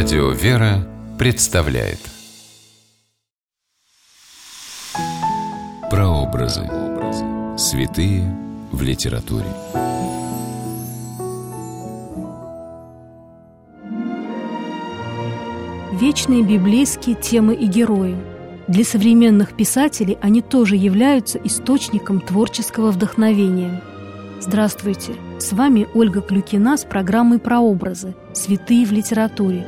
Радио «Вера» представляет Прообразы. Святые в литературе. Вечные библейские темы и герои. Для современных писателей они тоже являются источником творческого вдохновения. Здравствуйте! С вами Ольга Клюкина с программой «Прообразы. Святые в литературе».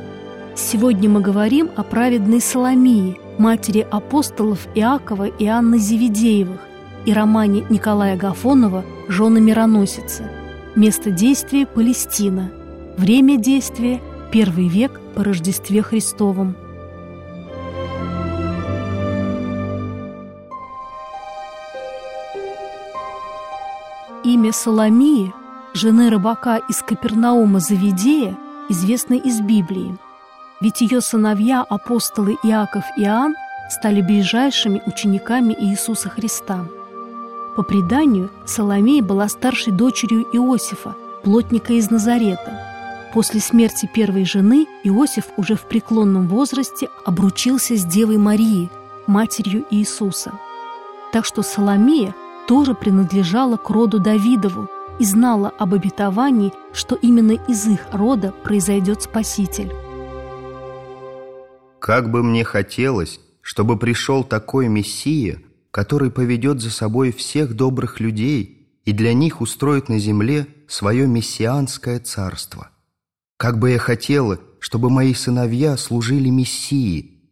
Сегодня мы говорим о праведной Соломии, матери апостолов Иакова и Анны Зеведеевых, и романе Николая Гафонова «Жены мироносицы». Место действия – Палестина. Время действия – первый век по Рождестве Христовом. Имя Соломии, жены рыбака из Капернаума Завидея, известно из Библии. Ведь ее сыновья, апостолы Иаков и Иоанн, стали ближайшими учениками Иисуса Христа. По преданию, Соломея была старшей дочерью Иосифа, плотника из Назарета. После смерти первой жены Иосиф уже в преклонном возрасте обручился с Девой Марией, матерью Иисуса. Так что Соломея тоже принадлежала к роду Давидову и знала об обетовании, что именно из их рода произойдет Спаситель. Как бы мне хотелось, чтобы пришел такой Мессия, который поведет за собой всех добрых людей и для них устроит на земле свое мессианское царство. Как бы я хотела, чтобы мои сыновья служили Мессии.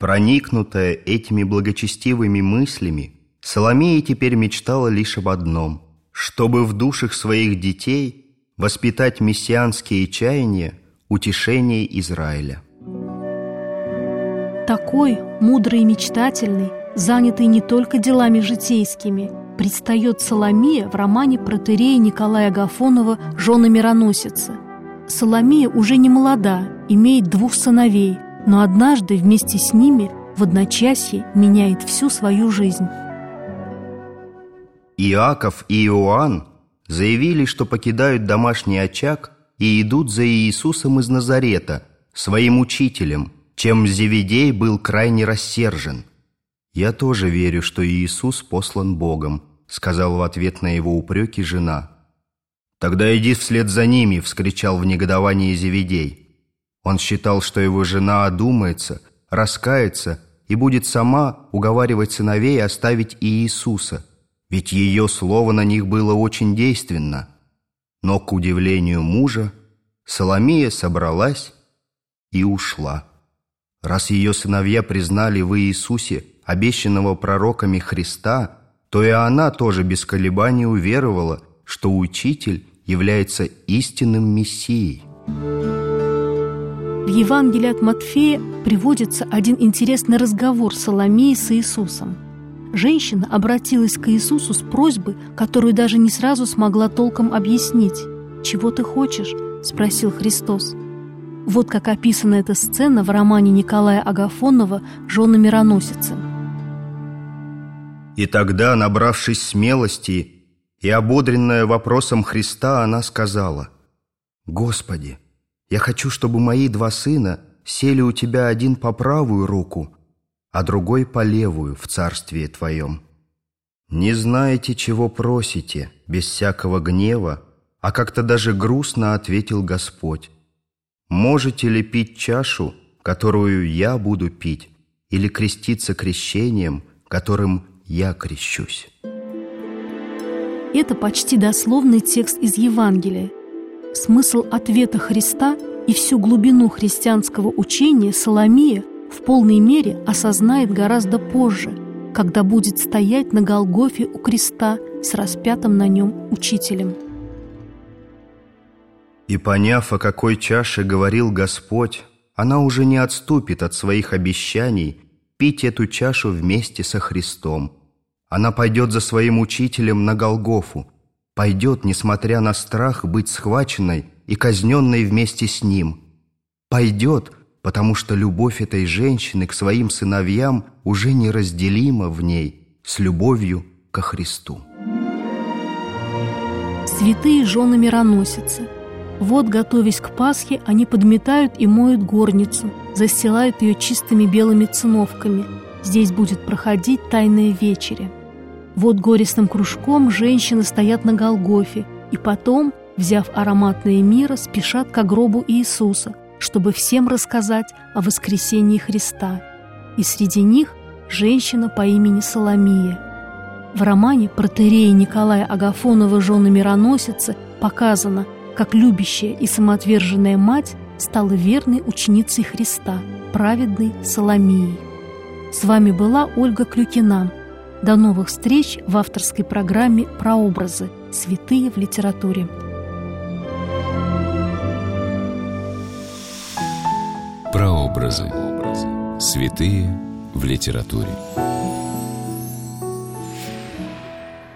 Проникнутая этими благочестивыми мыслями, Соломея теперь мечтала лишь об одном – чтобы в душах своих детей воспитать мессианские чаяния, утешение Израиля. Такой, мудрый и мечтательный, занятый не только делами житейскими, предстает Соломия в романе протерея Николая Гафонова «Жены мироносицы». Соломия уже не молода, имеет двух сыновей, но однажды вместе с ними в одночасье меняет всю свою жизнь. Иаков и Иоанн заявили, что покидают домашний очаг и идут за Иисусом из Назарета, своим учителем, чем Зеведей был крайне рассержен. «Я тоже верю, что Иисус послан Богом», сказал в ответ на его упреки жена. «Тогда иди вслед за ними», — вскричал в негодовании Зеведей. Он считал, что его жена одумается, раскается и будет сама уговаривать сыновей оставить Иисуса — ведь ее слово на них было очень действенно. Но, к удивлению мужа, Соломия собралась и ушла. Раз ее сыновья признали в Иисусе обещанного пророками Христа, то и она тоже без колебаний уверовала, что Учитель является истинным Мессией. В Евангелии от Матфея приводится один интересный разговор Соломеи с Иисусом – женщина обратилась к Иисусу с просьбой, которую даже не сразу смогла толком объяснить. «Чего ты хочешь?» – спросил Христос. Вот как описана эта сцена в романе Николая Агафонова «Жены мироносицы». И тогда, набравшись смелости и ободренная вопросом Христа, она сказала, «Господи, я хочу, чтобы мои два сына сели у Тебя один по правую руку, а другой по левую в царствие Твоем. Не знаете, чего просите, без всякого гнева, а как-то даже грустно ответил Господь. Можете ли пить чашу, которую я буду пить, или креститься крещением, которым я крещусь? Это почти дословный текст из Евангелия. Смысл ответа Христа и всю глубину христианского учения Соломия – в полной мере осознает гораздо позже, когда будет стоять на Голгофе у креста с распятым на нем учителем. И поняв, о какой чаше говорил Господь, она уже не отступит от своих обещаний пить эту чашу вместе со Христом. Она пойдет за своим учителем на Голгофу, пойдет, несмотря на страх, быть схваченной и казненной вместе с ним. Пойдет, потому что любовь этой женщины к своим сыновьям уже неразделима в ней с любовью ко Христу. Святые жены мироносицы. Вот, готовясь к Пасхе, они подметают и моют горницу, застилают ее чистыми белыми циновками. Здесь будет проходить тайная вечеря. Вот горестным кружком женщины стоят на Голгофе, и потом, взяв ароматное мира, спешат к гробу Иисуса, чтобы всем рассказать о воскресении Христа. И среди них женщина по имени Соломия. В романе протерея Николая Агафонова «Жены мироносицы» показано, как любящая и самоотверженная мать стала верной ученицей Христа, праведной Соломией. С вами была Ольга Клюкина. До новых встреч в авторской программе «Прообразы. Святые в литературе». Прообразы. Святые в литературе.